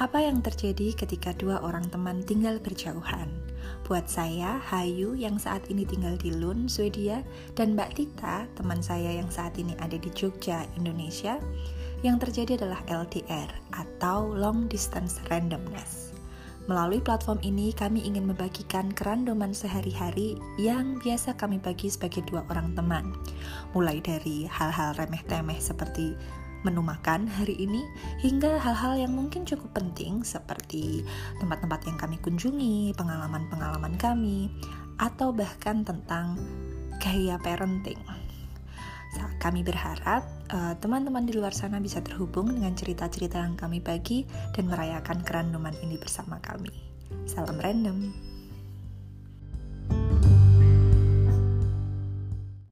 Apa yang terjadi ketika dua orang teman tinggal berjauhan? Buat saya, Hayu yang saat ini tinggal di Lund, Swedia, dan Mbak Tita, teman saya yang saat ini ada di Jogja, Indonesia, yang terjadi adalah LDR atau Long Distance Randomness. Melalui platform ini, kami ingin membagikan kerandoman sehari-hari yang biasa kami bagi sebagai dua orang teman. Mulai dari hal-hal remeh-temeh seperti menu makan hari ini hingga hal-hal yang mungkin cukup penting seperti tempat-tempat yang kami kunjungi, pengalaman-pengalaman kami, atau bahkan tentang gaya parenting. Kami berharap teman teman-teman di luar sana bisa terhubung dengan cerita-cerita yang kami bagi dan merayakan kerandoman ini bersama kami. Salam random.